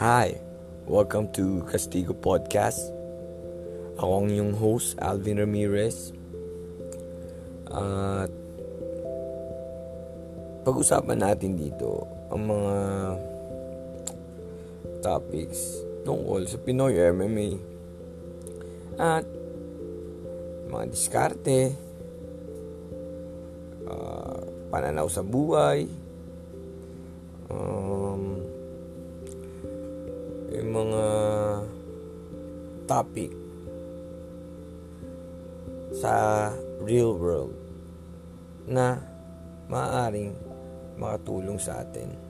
Hi! Welcome to Castigo Podcast. Ako ang iyong host, Alvin Ramirez. At pag-usapan natin dito ang mga topics tungkol sa Pinoy MMA at mga diskarte, uh, pananaw sa buhay, um, yung mga topic sa real world na maaaring makatulong sa atin.